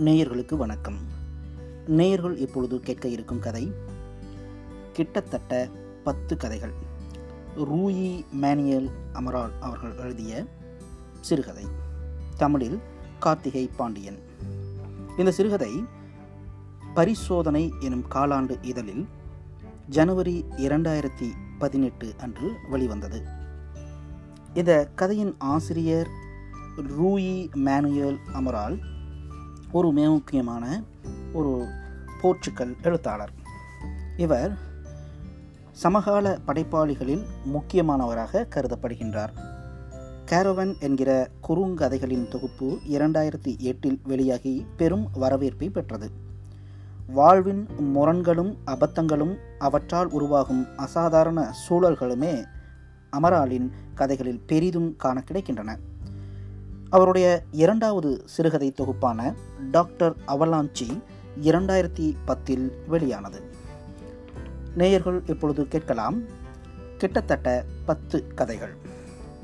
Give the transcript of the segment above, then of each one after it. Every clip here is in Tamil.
நேயர்களுக்கு வணக்கம். நேயர்கள் இப்பொழுது கேட்க இருக்கும் கதை கிட்டத்தட்ட பத்து கதைகள். ரூயி மேனியல் அமரால் அவர்கள் எழுதிய சிறுகதை தமிழில் கார்த்திகை பாண்டியன். இந்த சிறுகதை பரிசோதனை எனும் காலாண்டு இதழில் ஜனவரி இரண்டாயிரத்தி பதினெட்டு அன்று வெளிவந்தது. இந்த கதையின் ஆசிரியர் ரூயி மேனுயல் அமரால் ஒரு மிக முக்கியமான ஒரு போர்ச்சுக்கல் எழுத்தாளர். இவர் சமகால படைப்பாளிகளில் முக்கியமானவராக கருதப்படுகின்றார். கேரோவன் என்கிற குறுங்கதைகளின் தொகுப்பு இரண்டாயிரத்தி எட்டில் வெளியாகி பெரும் வரவேற்பை பெற்றது. வாழ்வின் முரண்களும் அபத்தங்களும் அவற்றால் உருவாகும் அசாதாரண சூழல்களுமே அமராலின் கதைகளில் பெரிதும் காண கிடைக்கின்றன. அவருடைய இரண்டாவது சிறுகதை தொகுப்பான டாக்டர் அவலாஞ்சி இரண்டாயிரத்தி பத்தில் வெளியானது. நேயர்கள் இப்பொழுது கேட்கலாம் கிட்டத்தட்ட பத்து கதைகள்.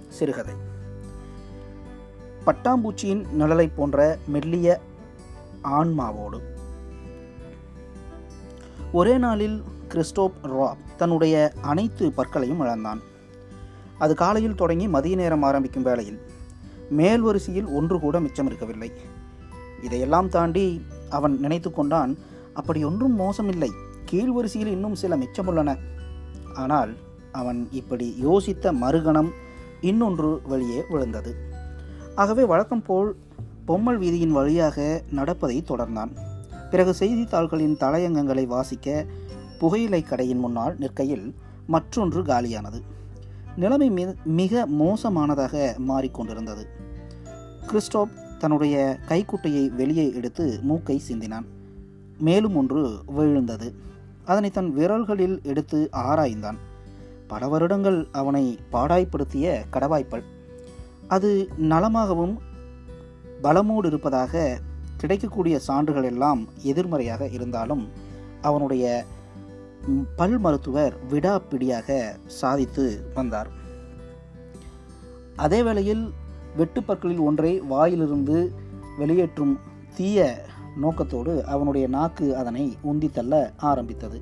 சிறுகதை. பட்டாம்பூச்சியின் நிழலை போன்ற மெல்லிய ஆன்மாவோடு. ஒரே நாளில் கிறிஸ்டோப் ராப் தன்னுடைய அனைத்து பற்களையும் இழந்தான். அது காலையில் தொடங்கி மதிய நேரம் ஆரம்பிக்கும் வேளையில் மேல் வரிசையில் ஒன்று கூட மிச்சம் இருக்கவில்லை. இதையெல்லாம் தாண்டி அவன் நினைத்து கொண்டான் அப்படி ஒன்றும் மோசமில்லை. கீழ் வரிசையில் இன்னும் சில மிச்சமுள்ளன. ஆனால் அவன் இப்படி யோசித்த மறுகணம் இன்னொன்று வழியே விழுந்தது. ஆகவே வழக்கம் போல் பொம்மல் வீதியின் வழியாக நடப்பதை தொடர்ந்தான். பிறகு செய்தித்தாள்களின் தலையங்கங்களை வாசிக்க புகையிலை கடையின் முன்னால் நிற்கையில் மற்றொன்று காலியானது. நிலைமை மிக மோசமானதாக மாறிக்கொண்டிருந்தது. கிறிஸ்டோப் தன்னுடைய கைக்குட்டையை வெளியே எடுத்து மூக்கை சிந்தினான். மேலும் ஒன்று விழுந்தது. அதனை தன் விரல்களில் எடுத்து ஆராய்ந்தான். பல வருடங்கள் அவனை பாடாய்ப்படுத்திய கடவாய்ப்பல். அது நலமாகவும் பலமோடு இருப்பதாக கிடைக்கக்கூடிய சான்றுகள் எல்லாம் எதிர்மறையாக இருந்தாலும் அவனுடைய பல் மருத்துவர் விடாப்பிடியாக சாதித்து வந்தார். அதே வேளையில் வெட்டுப்பற்களில் ஒன்றை வாயிலிருந்து வெளியேற்றும் தீய நோக்கத்தோடு அவனுடைய நாக்கு அதனை உந்தி தள்ள ஆரம்பித்தது.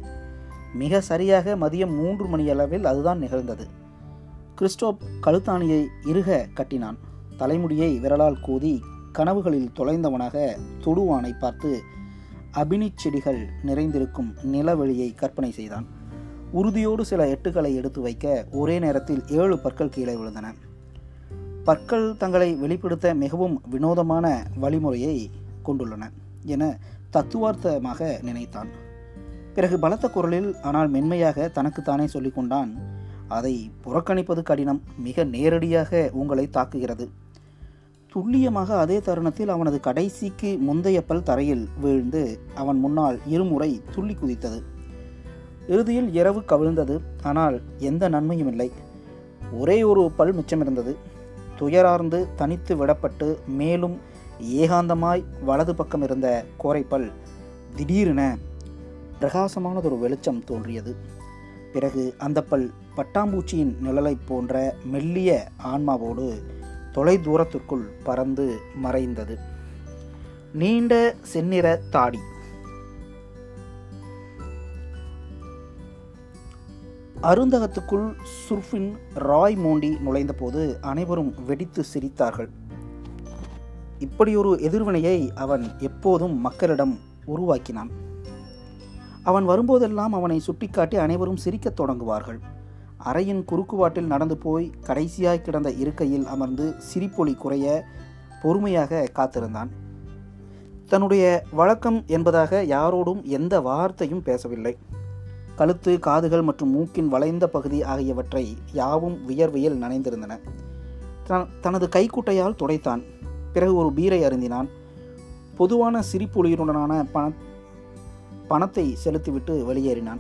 மிக சரியாக மதியம் மூன்று மணி அளவில் அதுதான் நிகழ்ந்தது. கிறிஸ்டோப் கழுத்தாணியை இறுக கட்டினான். தலைமுடியை விரலால் கூதி கனவுகளில் தொலைந்தவனாக தொடுவானை பார்த்து அபினிச் செடிகள் நிறைந்திருக்கும் நிலவெளியை கற்பனை செய்தான். உறுதியோடு சில எட்டுகளை எடுத்து வைக்க ஒரே நேரத்தில் ஏழு பற்கள் கீழே விழுந்தன. பற்கள் தங்களை வெளிப்படுத்த மிகவும் வினோதமான வழிமுறையை கொண்டுள்ளன என தத்துவார்த்தமாக நினைத்தான். பிறகு பலத்த குரலில் ஆனால் மென்மையாக தனக்குத்தானே சொல்லிக்கொண்டான் அதை புறக்கணிப்பது கடினம். மிக நேரடியாக உங்களை தாக்குகிறது. துல்லியமாக அதே தருணத்தில் அவனது கடைசிக்கு முந்தைய பல் தரையில் வீழ்ந்து அவன் முன்னால் இருமுறை துள்ளி குதித்தது. இறுதியில் இரவு கவிழ்ந்தது. ஆனால் எந்த நன்மையும் இல்லை. ஒரே ஒரு பல் மிச்சமிருந்தது. துயரார்ந்து தனித்து விடப்பட்டு மேலும் ஏகாந்தமாய் வலது பக்கம் இருந்த கோரைப்பல் திடீரென பிரகாசமானதொரு வெளிச்சம் தோன்றியது. பிறகு அந்த பல் பட்டாம்பூச்சியின் நிழலை போன்ற மெல்லிய ஆன்மாவோடு தொலை தூரத்திற்குள் பறந்து மறைந்தது. நீண்ட செந்நிற தாடி. அருந்தகத்துக்குள் சுர்ஃபின் ராய் மோண்டி நுழைந்தபோது அனைவரும் வெடித்து சிரித்தார்கள். இப்படியொரு எதிர்வினையை அவன் எப்போதும் மக்களிடம் உருவாக்கினான். அவன் வரும்போதெல்லாம் அவனை சுட்டிக்காட்டி அனைவரும் சிரிக்கத் தொடங்குவார்கள். அறையின் குறுக்குவாட்டில் நடந்து போய் கடைசியாய் கிடந்த இருக்கையில் அமர்ந்து சிரிப்பொலி குறைய பொறுமையாக காத்திருந்தான். தன்னுடைய வழக்கம் என்பதாக யாரோடும் எந்த வார்த்தையும் பேசவில்லை. கழுத்து காதுகள் மற்றும் மூக்கின் வளைந்த பகுதி ஆகியவற்றை யாவும் வியர்வையில் நனைந்திருந்தன. தனது கைக்குட்டையால் துடைத்தான். பிறகு ஒரு பீரை அருந்தினான். பொதுவான சிரிப்பொலியுடனான பண பணத்தை செலுத்திவிட்டு வெளியேறினான்.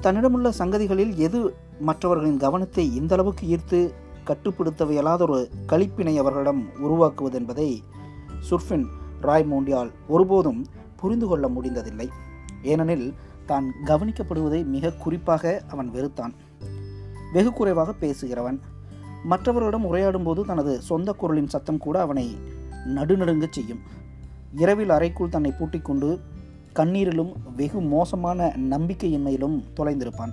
தன்னிடமுள்ள சங்கதிகளில் எது மற்றவர்களின் கவனத்தை இந்த அளவுக்கு ஈர்த்து கட்டுப்படுத்தவியலாத ஒரு கழிப்பினை அவர்களிடம் உருவாக்குவது என்பதை சுர்ஃபின் ராய் மோண்டியால் ஒருபோதும் புரிந்து கொள்ள முடிந்ததில்லை. ஏனெனில் தான் கவனிக்கப்படுவதை மிக குறிப்பாக அவன் வெறுத்தான். வெகு குறைவாக பேசுகிறவன். மற்றவர்களிடம் உரையாடும் போது தனது சொந்த குரலின் சத்தம் கூட அவனை நடுநடுங்கச் செய்யும். இரவில் அறைக்குள் தன்னை பூட்டிக்கொண்டு கண்ணீரிலும் வெகு மோசமான நம்பிக்கையின்மையிலும் தொலைந்திருப்பான்.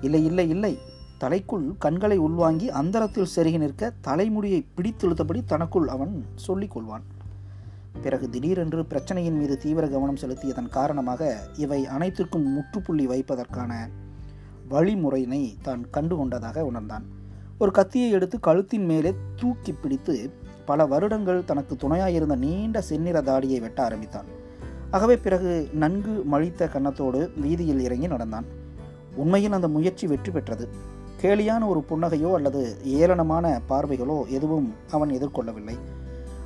இல்லை இல்லை இல்லை. தலைக்குள் கண்களை உள்வாங்கி அந்தரத்தில் செருகி நிற்க தலைமுடியை பிடித்தெழுத்தபடி தனக்குள் அவன் சொல்லிக் கொள்வான். பிறகு திடீரென்று பிரச்சனையின் மீது தீவிர கவனம் செலுத்தியதன் காரணமாக இவை அனைத்திற்கும் முற்றுப்புள்ளி வைப்பதற்கான வழிமுறையினை தான் கண்டுகொண்டதாக உணர்ந்தான். ஒரு கத்தியை எடுத்து கழுத்தின் மேலே தூக்கி பிடித்து பல வருடங்கள் தனக்கு துணையாயிருந்த நீண்ட செந்நிற தாடியை வெட்ட ஆரம்பித்தான். ஆகவே பிறகு நன்கு மழித்த கன்னத்தோடு வீதியில் இறங்கி நடந்தான். உண்மையில் அந்த முயற்சி வெற்றி பெற்றது. கேலியான ஒரு புன்னகையோ அல்லது ஏளனமான பார்வைகளோ எதுவும் அவன் எதிர்கொள்ளவில்லை.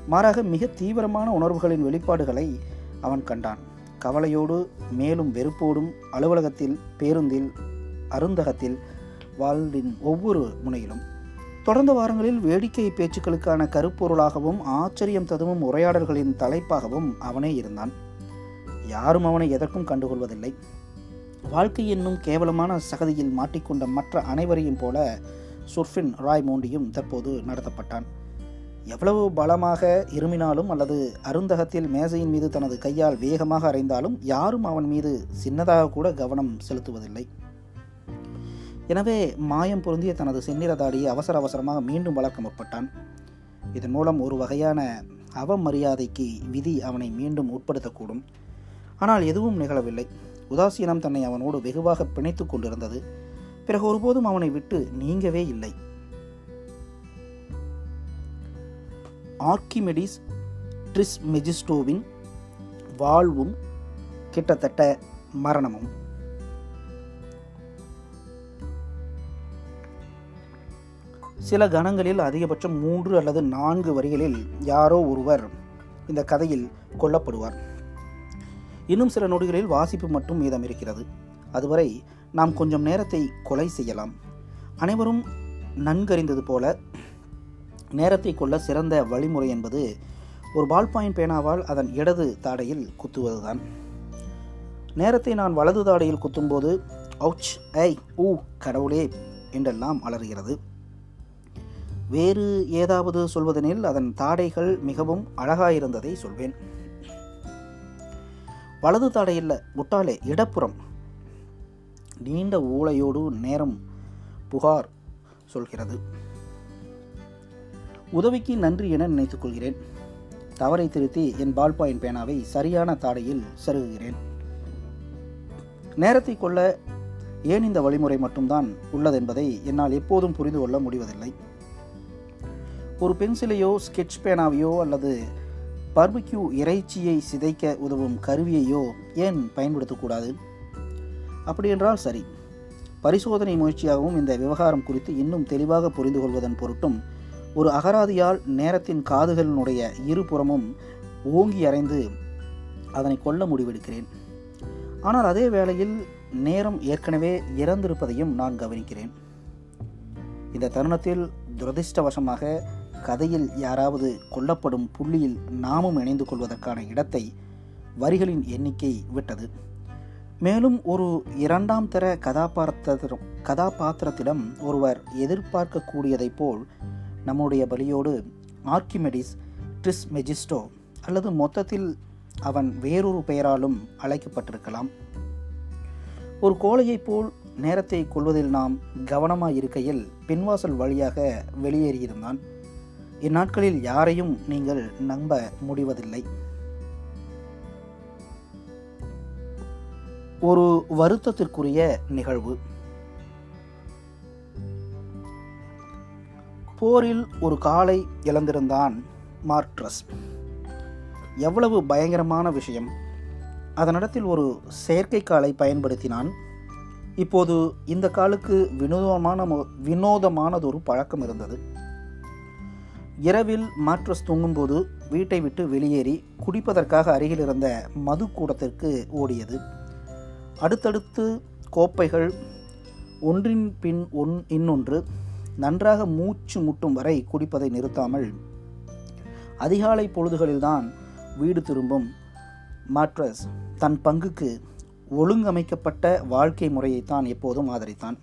மாறாக மிக தீவிரமான உணர்வுகளின் வெளிப்பாடுகளை அவன் கண்டான். கவலையோடு மேலும் வெறுப்போடும் அலுவலகத்தில் பேருந்தில் அருந்தகத்தில் வாழ்வின் ஒவ்வொரு முனையிலும். தொடர்ந்த வாரங்களில் வேடிக்கை பேச்சுக்களுக்கான கருப்பொருளாகவும் ஆச்சரியம் ததுவும் உரையாடல்களின் தலைப்பாகவும் அவனே இருந்தான். யாரும் அவனை எதற்கும் கண்டுகொள்வதில்லை. வாழ்க்கை என்னும் கேவலமான சகதியில் மாட்டிக்கொண்ட மற்ற அனைவரையும் போல சுர்ஃபின் ராய் மோண்டியும் தற்போது நடத்தப்பட்டான். எவ்வளவு பலமாக இருமினாலும் அல்லது அருந்தகத்தில் மேசையின் மீது தனது கையால் வேகமாக அறைந்தாலும் யாரும் அவன் மீது சின்னதாக கூட கவனம் செலுத்துவதில்லை. எனவே மாயம் பொருந்திய தனது செந்நிற தாடியை அவசர அவசரமாக மீண்டும் வளர்க்க முற்பட்டான். இதன் மூலம் ஒரு வகையான அவமரியாதைக்கு விதி அவனை மீண்டும் உட்படுத்தக்கூடும். ஆனால் எதுவும் நிகழவில்லை. உதாசீனம் தன்னை அவனோடு வெகுவாக பிணைத்து கொண்டிருந்தது. பிறகு ஒருபோதும் அவனை விட்டு நீங்கவே இல்லை. ஆர்கிமெடிஸ் ட்ரிஸ் மெஜிஸ்டோவின் வாழ்வும் கிட்டத்தட்ட மரணமும். சில கணங்களில் அதிகபட்சம் மூன்று அல்லது நான்கு வரிகளில் யாரோ ஒருவர் இந்த கதையில் கொல்லப்படுவார். இன்னும் சில நொடிகளில் வாசிப்பு மட்டும் மீதம் இருக்கிறது. அதுவரை நாம் கொஞ்சம் நேரத்தை கொலை செய்யலாம். அனைவரும் நன்கறிந்தது போல நேரத்தை கொள்ள சிறந்த வழிமுறை என்பது ஒரு பால் பாயிண்ட் பேனாவால் அதன் இடது தாடையில் குத்துவதுதான். நேரத்தை நான் வலது தாடையில் குத்தும்போது அவுச் ஐ ஊ கடவுளே என்றெல்லாம் அலறுகிறது. வேறு ஏதாவது சொல்வதெனில் அதன் தாடைகள் மிகவும் அழகாயிருந்ததை சொல்வேன். வலது தாடை இல்லை முட்டாளே இடப்புறம். நீண்ட ஊளையோடு நேரம் புகார் சொல்கிறது. உதவிக்கு நன்றி என நினைத்துக் கொள்கிறேன். தவறை திருத்தி என் பால் பாயிண்ட் பேனாவை சரியான தாடையில் செருகுகிறேன். நேரத்தை கொள்ள ஏன் இந்த வழிமுறை மட்டும்தான் உள்ளதென்பதை என்னால் எப்போதும் புரிந்து கொள்ள முடிவதில்லை. ஒரு பென்சிலையோ ஸ்கெட்ச் பேனாவையோ அல்லது பர்பிக்யூ இறைச்சியை சிதைக்க உதவும் கருவியையோ ஏன் பயன்படுத்தக்கூடாது? அப்படி என்றால் சரி. பரிசோதனை முயற்சியாகவும் இந்த விவகாரம் குறித்து இன்னும் தெளிவாக புரிந்து கொள்வதன் பொருட்டும் ஒரு அகராதியால் நேரத்தின் காதுகளினுடைய இருபுறமும் ஓங்கி அறைந்து அதனை கொல்ல முடிவெடுக்கிறேன். ஆனால் அதே வேளையில் நேரம் ஏற்கனவே இறந்திருப்பதையும் நான் கவனிக்கிறேன். இந்த தருணத்தில் துரதிர்ஷ்டவசமாக கதையில் யாராவது கொல்லப்படும் புள்ளியில் நாமும் இணைந்து கொள்வதற்கான இடத்தை வரிகளின் எண்ணிக்கை விட்டது. மேலும் ஒரு இரண்டாம் தர கதாபாத்திரம் கதாபாத்திரத்திடம் ஒருவர் எதிர்பார்க்கக்கூடியதைப் போல் நம்முடைய பலியோடு ஆர்கிமெடிஸ் ட்ரிஸ் மெஜிஸ்டோ அல்லது மொத்தத்தில் அவன் வேறொரு பெயராலும் அழைக்கப்பட்டிருக்கலாம். ஒரு கோழையைப் போல் நேரத்தை கொள்வதில் நாம் கவனமாக இருக்கையில் பின்வாசல் வழியாக வெளியேறியிருந்தான். இந்நாட்களில் யாரையும் நீங்கள் நம்ப முடிவதில்லை. ஒரு வருத்தத்திற்குரிய நிகழ்வு. போரில் ஒரு காலை இழந்திருந்தான் மார்ட்ரஸ். எவ்வளவு பயங்கரமான விஷயம். அதனிடத்தில் ஒரு செயற்கை காலை பயன்படுத்தினான். இப்போது இந்த காலுக்கு வினோதமான வினோதமானதொரு பழக்கம் இருந்தது. இரவில் மாட்ரஸ் தூங்கும்போது வீட்டை விட்டு வெளியேறி குடிப்பதற்காக அருகில் இருந்த மது கூடத்திற்கு ஓடியது. அடுத்தடுத்து கோப்பைகள் ஒன்றின் பின் ஒன் இன்னொன்று நன்றாக மூச்சு முட்டும் வரை குடிப்பதை நிறுத்தாமல் அதிகாலை பொழுதுகளில்தான் வீடு திரும்பும் மாட்ரஸ் தன் பங்குக்கு ஒழுங்கமைக்கப்பட்ட வாழ்க்கை முறையைத்தான் எப்போதும் ஆதரித்தான்.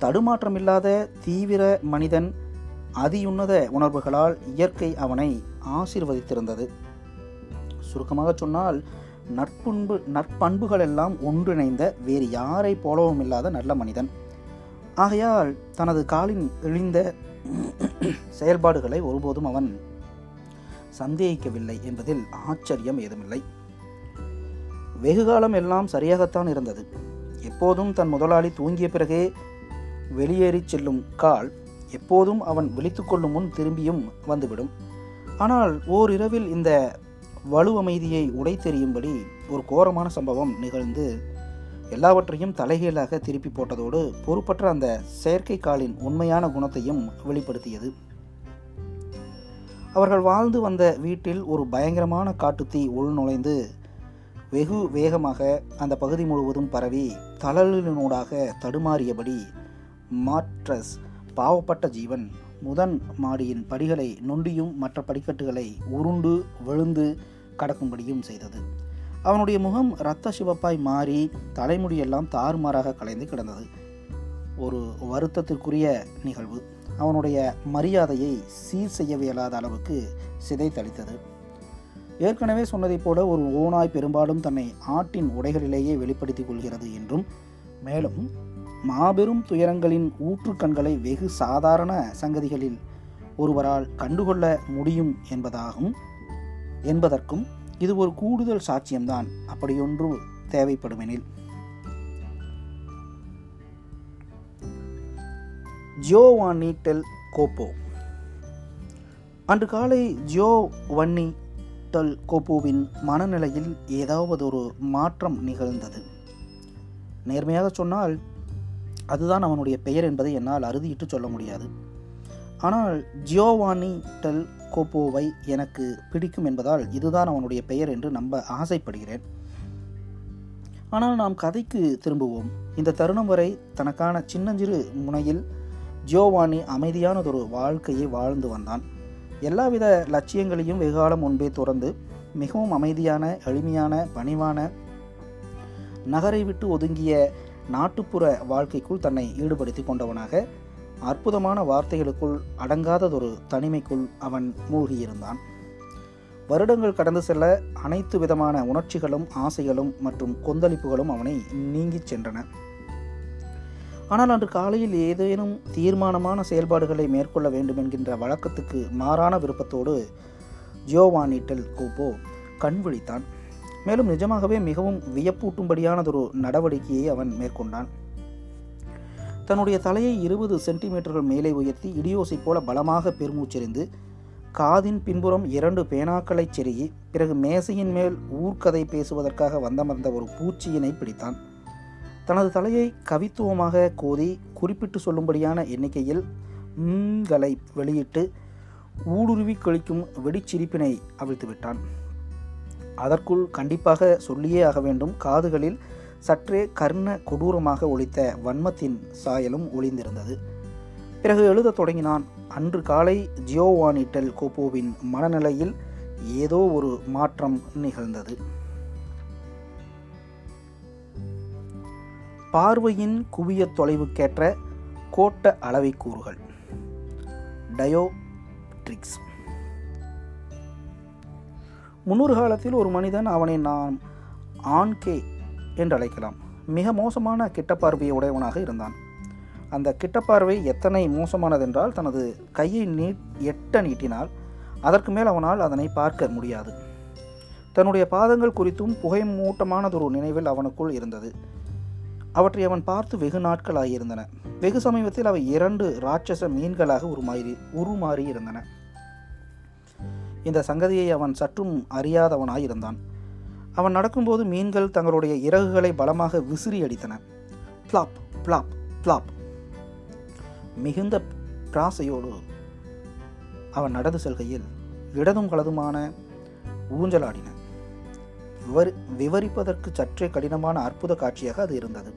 தடுமாற்றமில்லாத தீவிர மனிதன் அதியுன்னத உணர்வுகளால் இயற்கை அவனை ஆசீர்வதித்திருந்தது. சுருக்கமாக சொன்னால் நற்பண்பு நற்பண்புகள் எல்லாம் ஒன்றிணைந்த வேறு யாரை போலவும் இல்லாத நல்ல மனிதன். ஆகையால் தனது காலின் இழிந்த செயல்பாடுகளை ஒருபோதும் அவன் சந்தேகிக்கவில்லை என்பதில் ஆச்சரியம் ஏதுமில்லை. வெகுகாலம் எல்லாம் சரியாகத்தான் இருந்தது. எப்போதும் தன் முதலாளி தூங்கிய பிறகே வெளியேறிச் செல்லும் கால் எப்போதும் அவன் விழித்துக்கொள்ளும் முன் திரும்பியும் வந்துவிடும். ஆனால் ஓரிரவில் இந்த வலு அமைதியை உடை தெரியும்படி ஒரு கோரமான சம்பவம் நிகழ்ந்து எல்லாவற்றையும் தலைகீழாக திருப்பி போட்டதோடு பொறுப்பற்ற அந்த செயற்கை காலின் உண்மையான குணத்தையும் வெளிப்படுத்தியது. அவர்கள் வாழ்ந்து வந்த வீட்டில் ஒரு பயங்கரமான காட்டுத்தீ உள்நுழைந்து வெகு வேகமாக அந்த பகுதி முழுவதும் பரவி தளலினூடாக தடுமாறியபடி மாட்ரஸ் பாவப்பட்ட ஜீவன் முதன் மாடியின் படிகளை நொண்டியும் மற்ற படிக்கட்டுகளை உருண்டு விழுந்து கடக்கும்படியும் செய்தது. அவனுடைய முகம் இரத்த சிவப்பாய் மாறி தலைமுடியெல்லாம் தாறுமாறாக கலைந்து கிடந்தது. ஒரு வருத்தத்திற்குரிய நிகழ்வு. அவனுடைய மரியாதையை சீர் செய்யவியலாத அளவுக்கு சிதைத்தளித்தது. ஏற்கனவே சொன்னதைப் போல ஒரு ஓனாய் பெரும்பாலும் தன்னை ஆட்டின் உடைகளிலேயே வெளிப்படுத்திக் கொள்கிறது என்றும் மேலும் மாபெரும் துயரங்களின் ஊற்றுக்கண்களை வெகு சாதாரண சங்கதிகளில் ஒருவரால் கண்டுகொள்ள முடியும் என்பதாகும் என்பதற்கும் இது ஒரு கூடுதல் சாட்சியம்தான். அப்படியொன்று தேவைப்படுமெனில். Giovanni del கோப்போ. அன்று காலை ஜியோ வன்னி டெல் கோப்போவின் மனநிலையில் ஏதாவது ஒரு மாற்றம் நிகழ்ந்தது. நேர்மையாக சொன்னால் அதுதான் அவனுடைய பெயர் என்பதை என்னால் அறுதியிட்டு சொல்ல முடியாது. ஆனால் ஜியோவானி டெல் கோப்போவை எனக்கு பிடிக்கும் என்பதால் இதுதான் அவனுடைய பெயர் என்று நம்ப ஆசைப்படுகிறேன். ஆனால் நாம் கதைக்கு திரும்புவோம். இந்த தருணம் வரை தனக்கான சின்னஞ்சிறு முனையில் ஜியோவானி அமைதியானதொரு வாழ்க்கையை வாழ்ந்து வந்தான். எல்லாவித லட்சியங்களையும் வெகுகாலம் முன்பே துறந்து மிகவும் அமைதியான எளிமையான பணிவான நகரை விட்டு ஒதுங்கிய நாட்டுப்புற வாழ்க்கைக்குள் தன்னை ஈடுபடுத்தி கொண்டவனாக அற்புதமான வார்த்தைகளுக்குள் அடங்காததொரு தனிமைக்குள் அவன் மூழ்கியிருந்தான். வருடங்கள் கடந்து செல்ல அனைத்து விதமான உணர்ச்சிகளும் ஆசைகளும் மற்றும் கொந்தளிப்புகளும் அவனை நீங்கிச் சென்றன. ஆனால் அன்று காலையில் ஏதேனும் தீர்மானமான செயல்பாடுகளை மேற்கொள்ள வேண்டும் என்கின்ற வழக்கத்துக்கு மாறான விருப்பத்தோடு ஜியோவானிட்டல் கோபோ கண் விழித்தான். மேலும் நிஜமாகவே மிகவும் வியப்பூட்டும்படியானதொரு நடவடிக்கையை அவன் மேற்கொண்டான். தன்னுடைய தலையை இருபது சென்டிமீட்டர்கள் மேலே உயர்த்தி இடியோசை போல பலமாக பெருமூச்செறிந்து காதின் பின்புறம் இரண்டு பேனாக்களை செருகி பிறகு மேசையின் மேல் ஊர்க்கதை பேசுவதற்காக வந்தமர்ந்த ஒரு பூச்சியினை பிடித்தான். தனது தலையை கவித்துவமாக கோதி குறிப்பிட்டு சொல்லும்படியான எண்ணிக்கையில் ம்களை வெளியிட்டு ஊடுருவி கழிக்கும் வெடிச்சிரிப்பினை அவிழ்த்து விட்டான் அதற்குள் கண்டிப்பாக சொல்லியே ஆக வேண்டும். காதுகளில் சற்றே கர்ண கொடூரமாக ஒழித்த வன்மத்தின் சாயலும் ஒளிந்திருந்தது. பிறகு எழுதத் தொடங்கினான் அன்று காலை ஜியோவானிட்டல் கோப்போவின் மனநிலையில் ஏதோ ஒரு மாற்றம் நிகழ்ந்தது. பார்வையின் குவிய தொலைவுக்கேற்ற கோட்ட அளவை கூறுகள். டயோட்ரிக்ஸ். முன்னொரு காலத்தில் ஒரு மனிதன் அவனை நாம் ஆண்கே என்று அழைக்கலாம். மிக மோசமான கிட்டப்பார்வையை உடையவனாக இருந்தான். அந்த கிட்டப்பார்வை எத்தனை மோசமானதென்றால் தனது கையை நீட் எட்ட நீட்டினால் அதற்கு மேல் அவனால் அதனை பார்க்க முடியாது. தன்னுடைய பாதங்கள் குறித்தும் புகை மூட்டமானதொரு நினைவில் அவனுக்குள் இருந்தது. அவற்றை அவன் பார்த்து வெகு நாட்கள் ஆகியிருந்தன வெகு சமீபத்தில் அவை இரண்டு ராட்சச மீன்களாக உருமாறி உருமாறி இருந்தன. இந்த சங்கதியை அவன் சற்றும் அறியாதவனாயிருந்தான் அவன் நடக்கும்போது மீன்கள் தங்களுடைய இறகுகளை பலமாக விசிறி அடித்தன. Flap flap flap. மிகுந்த பிராசையோடு அவன் நடந்து செல்கையில் இடதும் வலதுமான ஊஞ்சலாடின. விவரி விவரிப்பதற்கு சற்றே கடினமான அற்புத காட்சியாக அது இருந்தது.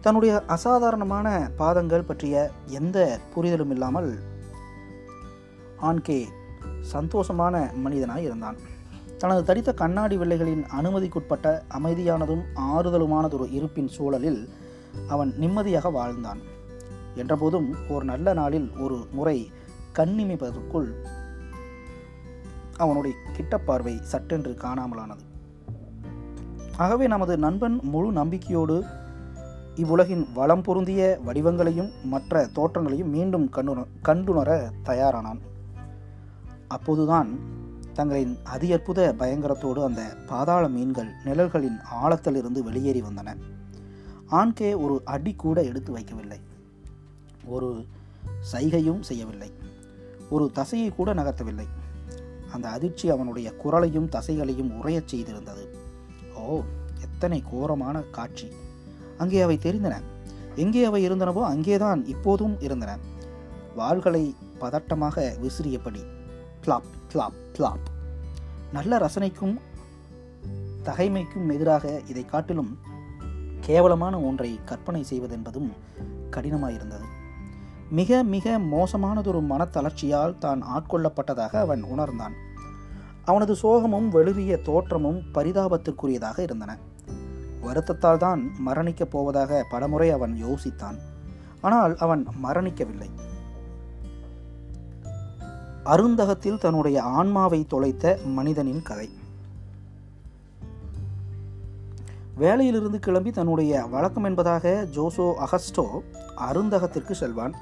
தன்னுடைய அசாதாரணமான பாதங்கள் பற்றிய எந்த புரிதலும் இல்லாமல் ஆன்கே சந்தோஷமான மனிதனாய் இருந்தான். தனது தடித்த கண்ணாடி வெள்ளைகளின் அனுமதிக்குட்பட்ட அமைதியானதும் ஆறுதலுமானதொரு இருப்பின் சூழலில் அவன் நிம்மதியாக வாழ்ந்தான். என்றபோதும் ஒரு நல்ல நாளில் ஒரு முறை கண்ணிமைப்பதற்குள் அவனுடைய கிட்டப்பார்வை சட்டென்று காணாமலானது. ஆகவே நமது நண்பன் முழு நம்பிக்கையோடு இவ்வுலகின் வளம் பொருந்திய வடிவங்களையும் மற்ற தோற்றங்களையும் மீண்டும் கண்டுண கண்டுணர தயாரானான். அப்போதுதான் தங்களின் அதி அற்புத பயங்கரத்தோடு அந்த பாதாள மீன்கள் நிழல்களின் ஆழத்திலிருந்து வெளியேறி வந்தன. ஆண்கே ஒரு அடி கூட எடுத்து வைக்கவில்லை. ஒரு சைகையும் செய்யவில்லை. ஒரு தசையை கூட நகர்த்தவில்லை. அந்த அதிர்ச்சி அவனுடைய குரலையும் தசைகளையும் உரையச் செய்திருந்தது. ஓ எத்தனை கோரமான காட்சி. அங்கே அவை தெரிந்தன. எங்கே அவை இருந்தனவோ அங்கேதான் இப்போதும் இருந்தன. வாள்களை பதட்டமாக விசிறியபடி பிளாப் பிளாப் பிளாப் நல்ல ரசனைக்கும் தகைமைக்கும் எதிராக இதை காட்டிலும் கேவலமான ஒன்றை கற்பனை செய்வதென்பதும் கடினமாயிருந்தது. மிக மிக மோசமானதொரு மனத்தளர்ச்சியால் தான் ஆட்கொள்ளப்பட்டதாக அவன் உணர்ந்தான். அவனது சோகமும் வெளிரிய தோற்றமும் பரிதாபத்திற்குரியதாக இருந்தன. வருத்தத்தால் தான் மரணிக்கப் போவதாக பலமுறை அவன் யோசித்தான். ஆனால் அவன் மரணிக்கவில்லை. அருந்தகத்தில் தன்னுடைய ஆன்மாவை தொலைத்த மனிதனின் கதை. வேலையிலிருந்து கிளம்பி தன்னுடைய வழக்கம் என்பதாக ஜோசோ அகஸ்டோ அருந்தகத்திற்கு செல்வான்.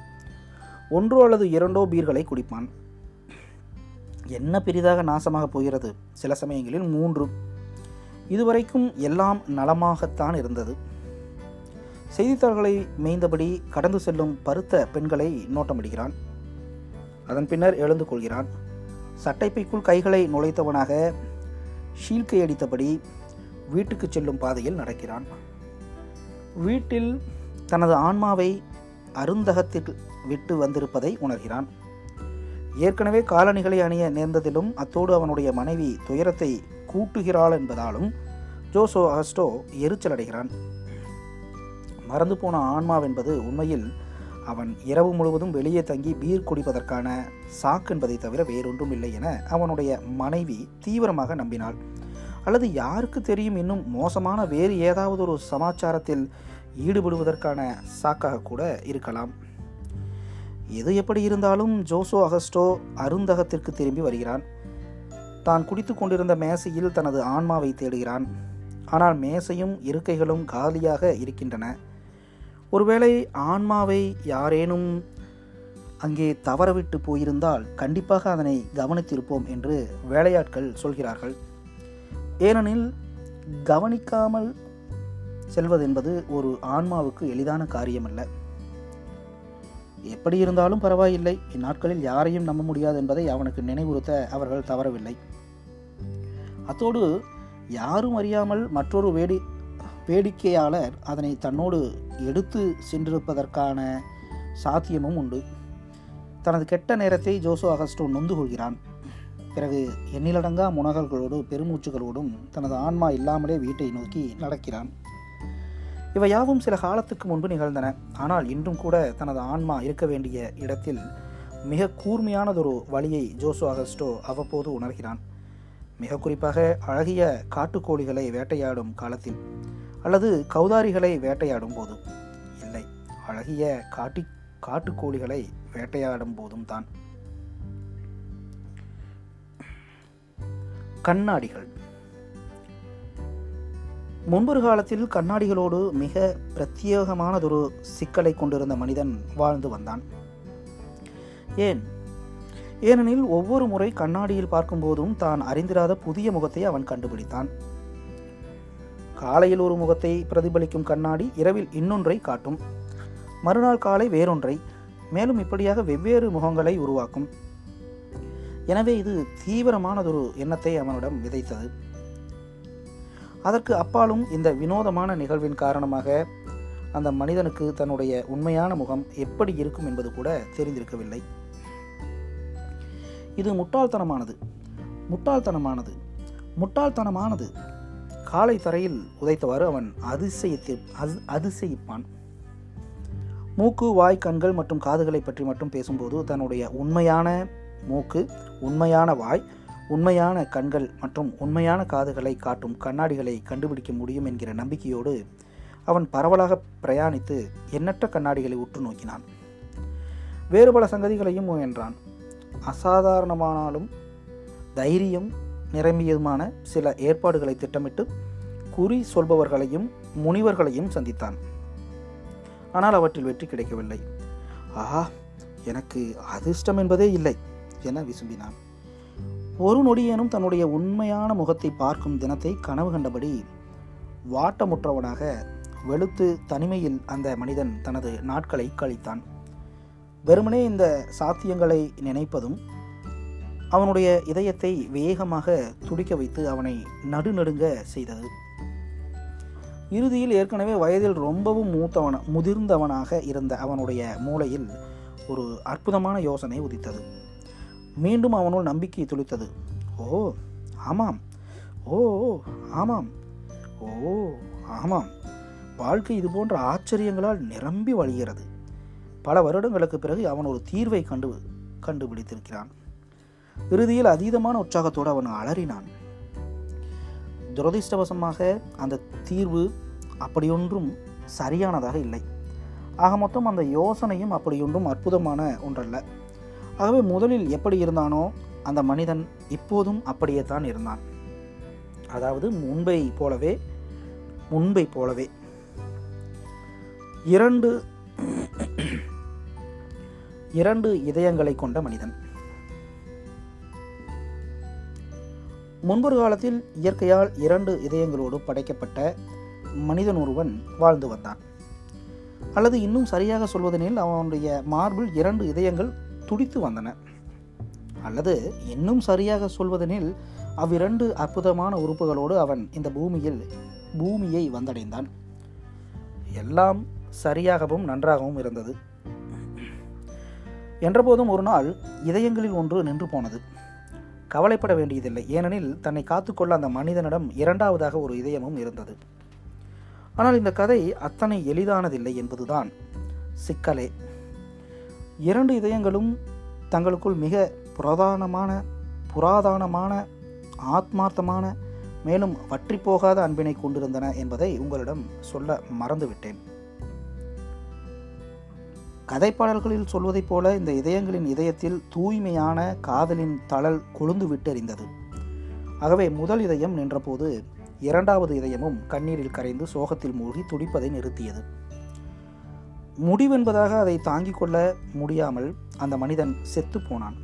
ஒன்றோ அல்லது இரண்டோ பீர்களை குடிப்பான். என்ன பெரிதாக நாசமாக போகிறது? சில சமயங்களில் மூன்று. இதுவரைக்கும் எல்லாம் நலமாகத்தான் இருந்தது. செய்தித்தாள்களை மேய்ந்தபடி கடந்து செல்லும் பருத்த பெண்களை நோட்டமிடுகிறான். அதன் பின்னர் எழுந்து கொள்கிறான். சட்டைப்பைக்குள் கைகளை நுழைத்தவனாக ஷீல்கை அடித்தபடி வீட்டுக்கு செல்லும் பாதையில் நடக்கிறான். வீட்டில் தனது ஆன்மாவை அருந்தகத்தில் விட்டு வந்திருப்பதை உணர்கிறான். ஏற்கனவே காலணிகளை அணிய நேர்ந்ததிலும் அத்தோடு அவனுடைய மனைவி துயரத்தை கூட்டுகிறாள் என்பதாலும் ஜோசோ அகஸ்டோ எரிச்சல் அடைகிறான் மறந்து போன ஆன்மாவென்பது உண்மையில் அவன் இரவு முழுவதும் வெளியே தங்கி பீர் குடிப்பதற்கான சாக்கு என்பதை தவிர வேறொன்றும் இல்லை என அவனுடைய மனைவி தீவிரமாக நம்பினாள். அல்லது யாருக்கு தெரியும் இன்னும் மோசமான வேறு ஏதாவது ஒரு சமாச்சாரத்தில் ஈடுபடுவதற்கான சாக்காக கூட இருக்கலாம். எது எப்படி இருந்தாலும் ஜோசோ அகஸ்டோ அருந்தகத்திற்கு திரும்பி வருகிறான். தான் குடித்து கொண்டிருந்த மேசையில் தனது ஆன்மாவை தேடுகிறான். ஆனால் மேசையும் இருக்கைகளும் காலியாக இருக்கின்றன. ஒருவேளை ஆன்மாவை யாரேனும் அங்கே தவறவிட்டு போயிருந்தால் கண்டிப்பாக அதனை கவனித்திருப்போம் என்று வேலையாட்கள் சொல்கிறார்கள். ஏனெனில் கவனிக்காமல் செல்வதென்பது ஒரு ஆன்மாவுக்கு எளிதான காரியமல்ல. எப்படி இருந்தாலும் பரவாயில்லை. இந்நாட்களில் யாரையும் நம்ப முடியாது என்பதை அவனுக்கு நினைவுறுத்த அவர்கள் தவறவில்லை. அத்தோடு யாரும் அறியாமல் மற்றொரு வேடி வேடிக்கையாளர் அதனை தன்னோடு எடுத்து சென்றிருப்பதற்கான சாத்தியமும் உண்டு. தனது கெட்ட நேரத்தை ஜோசோ அகஸ்டோ நொந்து கொள்கிறான். பிறகு எண்ணிலடங்கா முனகல்களோடு பெருமூச்சுகளோடும் தனது ஆன்மா இல்லாமலே வீட்டை நோக்கி நடக்கிறான். இவை யாவும் சில காலத்துக்கு முன்பு நிகழ்ந்தன. ஆனால் இன்றும் கூட தனது ஆன்மா இருக்க வேண்டிய இடத்தில் மிக கூர்மையானதொரு வழியை ஜோசோ அகஸ்டோ அவ்வப்போது உணர்கிறான். மிக குறிப்பாக அழகிய காட்டுக்கோழிகளை வேட்டையாடும் காலத்தில். அல்லது கௌதாரிகளை வேட்டையாடும் போதும். இல்லை அழகிய காட்டி காட்டுக்கோழிகளை வேட்டையாடும் போதும் தான். கண்ணாடிகள். முன்பொரு காலத்தில் கண்ணாடிகளோடு மிக பிரத்யேகமானதொரு சிக்கலை கொண்டிருந்த மனிதன் வாழ்ந்து வந்தான். ஏன்? ஏனெனில் ஒவ்வொரு முறை கண்ணாடியில் பார்க்கும்போதும் தான் அறிந்திராத புதிய முகத்தை அவன் கண்டுபிடித்தான். காலையில் ஒரு முகத்தை பிரதிபலிக்கும் கண்ணாடி இரவில் இன்னொன்றை காட்டும். மறுநாள் காலை வேறொன்றை. மேலும் இப்படியாக வெவ்வேறு முகங்களை உருவாக்கும். எனவே இது தீவிரமானதொரு எண்ணத்தை அவனிடம் விதைத்தது. அதற்கு அப்பாலும் இந்த வினோதமான நிகழ்வின் காரணமாக அந்த மனிதனுக்கு தன்னுடைய உண்மையான முகம் எப்படி இருக்கும் என்பது கூட தெரிந்திருக்கவில்லை. இது முட்டாள்தனமானது. முட்டாள்தனமானது. முட்டாள்தனமானது. காலை தரையில் உதைத்தவாறு அவன் அதிசயித்து அதிசயிப்பான். மூக்கு வாய் கண்கள் மற்றும் காதுகளை பற்றி மட்டும் பேசும்போது தன்னுடைய உண்மையான மூக்கு உண்மையான வாய் உண்மையான கண்கள் மற்றும் உண்மையான காதுகளை காட்டும் கண்ணாடிகளை கண்டுபிடிக்க முடியும் என்கிற நம்பிக்கையோடு அவன் பரவலாக பிரயாணித்து எண்ணற்ற கண்ணாடிகளை உற்று நோக்கினான். வேறு பல சங்கதிகளையும் முயன்றான். அசாதாரணமானாலும் தைரியம் நிரம்பியதுமான சில ஏற்பாடுகளை திட்டமிட்டு குறி சொல்பவர்களையும் முனிவர்களையும் சந்தித்தான். ஆனால் அவற்றில் வெற்றி கிடைக்கவில்லை. ஆஹா எனக்கு அதிர்ஷ்டம் என்பதே இல்லை என விசும்பினான். ஒரு நொடியேனும் தன்னுடைய உண்மையான முகத்தை பார்க்கும் தினத்தை கனவு கண்டபடி வாட்டமுற்றவனாக வெளுத்து தனிமையில் அந்த மனிதன் தனது நாட்களை கழித்தான். வெறுமனே இந்த சாத்தியங்களை நினைப்பதும் அவனுடைய இதயத்தை வேகமாக துடிக்க வைத்து அவனை நடுநடுங்க செய்தது. இறுதியில் ஏற்கனவே வயதில் ரொம்பவும் மூத்தவன முதிர்ந்தவனாக இருந்த அவனுடைய மூளையில் ஒரு அற்புதமான யோசனை உதித்தது. மீண்டும் அவனுள் நம்பிக்கை துளித்தது. ஓ ஆமாம். ஓ ஆமாம். ஓ ஆமாம். வாழ்க்கை இது போன்ற ஆச்சரியங்களால் நிரம்பி வழிகிறது. பல வருடங்களுக்கு பிறகு அவன் ஒரு தீர்வை கண்டு கண்டுபிடித்திருக்கிறான். இறுதியில் அதீதமான உற்சாகத்தோடு அவன் அலறினான். துரதிர்ஷ்டவசமாக அந்த தீர்வு அப்படியொன்றும் சரியானதாக இல்லை. ஆக மொத்தம் அந்த யோசனையும் அப்படியொன்றும் அற்புதமான ஒன்றல்ல. ஆகவே முதலில் எப்படி இருந்தானோ அந்த மனிதன் இப்போதும் அப்படியே தான் இருந்தான். அதாவது முன்பை போலவே முன்பை போலவே. இரண்டு இரண்டு இதயங்களை கொண்ட மனிதன். முன்பொரு காலத்தில் இயற்கையால் இரண்டு இதயங்களோடு படைக்கப்பட்ட மனிதன் ஒருவன் வாழ்ந்து வந்தான். அல்லது இன்னும் சரியாக சொல்வதெனில் அவனுடைய மார்பில் இரண்டு இதயங்கள் துடித்து வந்தன. அல்லது இன்னும் சரியாக சொல்வதெனில் அவ்விரண்டு அற்புதமான உறுப்புகளோடு அவன் இந்த பூமியில் பூமியை வந்தடைந்தான். எல்லாம் சரியாகவும் நன்றாகவும் இருந்தது. என்றபோதும் ஒரு நாள் இதயங்களில் ஒன்று நின்று போனது. கவலைப்பட வேண்டியதில்லை. ஏனெனில் தன்னை காத்துக்கொள்ள அந்த மனிதனிடம் இரண்டாவதாக ஒரு இதயமும் இருந்தது. ஆனால் இந்த கதை அத்தனை எளிதானதில்லை என்பதுதான் சிக்கலே. இரண்டு இதயங்களும் தங்களுக்குள் மிக புராதானமான புராதானமான ஆத்மார்த்தமான மேலும் வற்றி போகாத அன்பினை கொண்டிருந்தன என்பதை உங்களிடம் சொல்ல மறந்துவிட்டேன். கதைப்பாடல்களில் சொல்வதைப் போல இந்த இதயங்களின் இதயத்தில் தூய்மையான காதலின் தளல் கொழுந்து விட்டெறிந்தது. ஆகவே முதல் இதயம் நின்றபோது இரண்டாவது இதயமும் கண்ணீரில் கரைந்து சோகத்தில் மூழ்கி துடிப்பதை நிறுத்தியது. முடிவென்பதாக அதை தாங்கிக் கொள்ள முடியாமல் அந்த மனிதன் செத்து போனான்.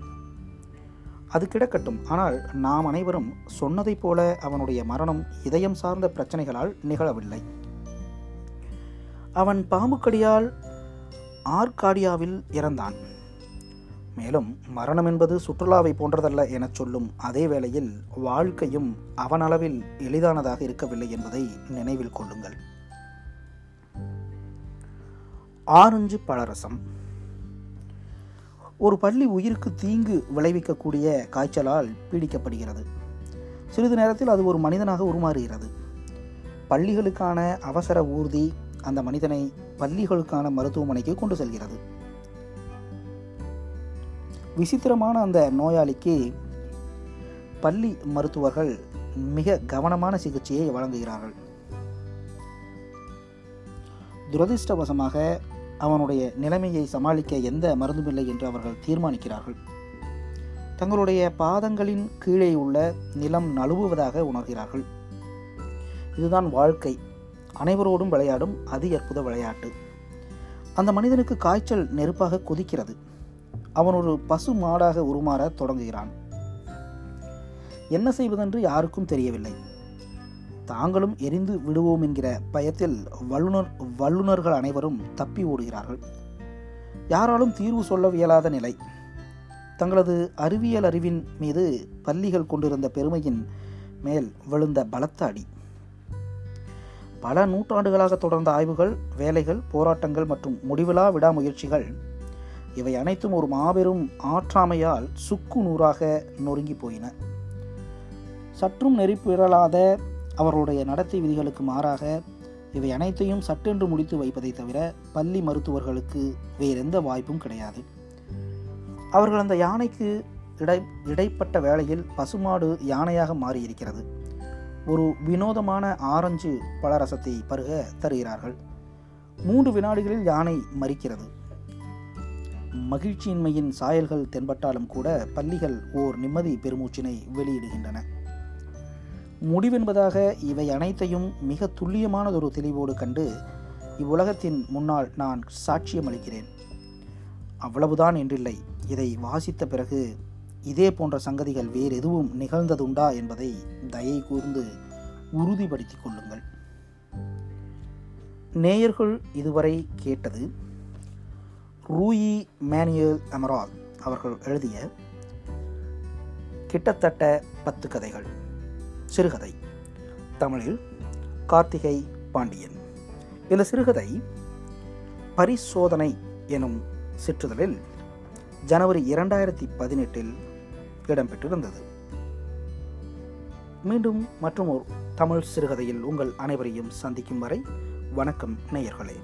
அது கிடக்கட்டும். ஆனால் நாம் அனைவரும் சொன்னதைப் போல அவனுடைய மரணம் இதயம் சார்ந்த பிரச்சனைகளால் நிகழவில்லை. அவன் பாம்புக்கடியால் ஆர்காடியாவில் இறந்தான். மேலும் மரணம் என்பது சுற்றுலாவை போன்றதல்ல எனச் சொல்லும் அதே வேளையில் வாழ்க்கையும் அவனளவில் எளிதானதாக இருக்கவில்லை என்பதை நினைவில் கொள்ளுங்கள். ஆரஞ்சு பழரசம். ஒரு பள்ளி உயிருக்கு தீங்கு விளைவிக்கக்கூடிய காய்ச்சலால் பீடிக்கப்படுகிறது. சிறிது நேரத்தில் அது ஒரு மனிதனாக உருமாறுகிறது. பள்ளிகளுக்கான அவசர ஊர்தி அந்த மனிதனை பள்ளிகளுக்கான மருத்துவமனைக்கு கொண்டு செல்கிறது. விசித்திரமான அந்த நோயாளிக்கு பள்ளி மருத்துவர்கள் மிக கவனமான சிகிச்சையை வழங்குகிறார்கள். துரதிர்ஷ்டவசமாக அவனுடைய நிலைமையை சமாளிக்க எந்த மருந்துமில்லை என்று அவர்கள் தீர்மானிக்கிறார்கள். தங்களுடைய பாதங்களின் கீழே உள்ள நிலம் நழுவுவதாக உணர்கிறார்கள். இதுதான் வாழ்க்கை. அனைவரோடும் விளையாடும் அதி அற்புத விளையாட்டு. அந்த மனிதனுக்கு காய்ச்சல் நெருப்பாக கொதிக்கிறது. அவன் ஒரு பசு மாடாக உருமாற தொடங்குகிறான். என்ன செய்வதென்று யாருக்கும் தெரியவில்லை. தாங்களும் எரிந்து விடுவோம் என்கிற பயத்தில் வல்லுனர் வல்லுநர்கள் அனைவரும் தப்பி ஓடுகிறார்கள். யாராலும் தீர்வு சொல்ல இயலாத நிலை. தங்களது அறிவியல் அறிவின் மீது பள்ளிகள் கொண்டிருந்த பெருமையின் மேல் விழுந்த பலத்த அடி. பல நூற்றாண்டுகளாக தொடர்ந்த ஆய்வுகள் வேலைகள் போராட்டங்கள் மற்றும் முடிவிலா விடாமுயற்சிகள். இவை அனைத்தும் ஒரு மாபெரும் ஆற்றாமையால் சுக்கு நூறாக நொறுங்கி போயின. சற்றும் நெறிப்பிரலாத அவர்களுடைய நடத்தை விதிகளுக்கு மாறாக இவை அனைத்தையும் சட்டென்று முடித்து வைப்பதை தவிர பள்ளி மருத்துவர்களுக்கு வேறெந்த வாய்ப்பும் கிடையாது. அவர்கள் அந்த யானைக்கு இடை இடைப்பட்ட வேளையில் பசுமாடு யானையாக மாறியிருக்கிறது. ஒரு வினோதமான ஆரஞ்சு பழரசத்தை பருக தருகிறார்கள். மூன்று வினாடிகளில் யானை மறிக்கிறது. மகிழ்ச்சியின்மையின் சாயல்கள் தென்பட்டாலும் கூட பள்ளிகள் ஓர் நிம்மதி பெருமூச்சினை வெளியிடுகின்றன. முடிவென்பதாக இவை அனைத்தையும் மிக துல்லியமானதொரு தெளிவோடு கண்டு இவ்வுலகத்தின் முன்னால் நான் சாட்சியம் அளிக்கிறேன் அவ்வளவுதான் என்றில்லை. இதை வாசித்த பிறகு இதே போன்ற சங்கதிகள் வேறு எதுவும் நிகழ்ந்ததுண்டா என்பதை தயை கூர்ந்து உறுதிப்படுத்திக் கொள்ளுங்கள். நேயர்கள் இதுவரை கேட்டது ரூயி மேனுயல் அமரால் அவர்கள் எழுதிய கிட்டத்தட்ட பத்து கதைகள். சிறுகதை. தமிழில் கார்த்திகை பாண்டியன். இந்த சிறுகதை பரிசோதனை எனும் சிற்றுதலில் ஜனவரி இரண்டாயிரத்தி பதினெட்டில் இடம்பெற்றிருந்தது. மீண்டும் மற்றும் ஒரு தமிழ் சிறுகதையில் உங்கள் அனைவரையும் சந்திக்கும் வரை வணக்கம் நேயர்களே.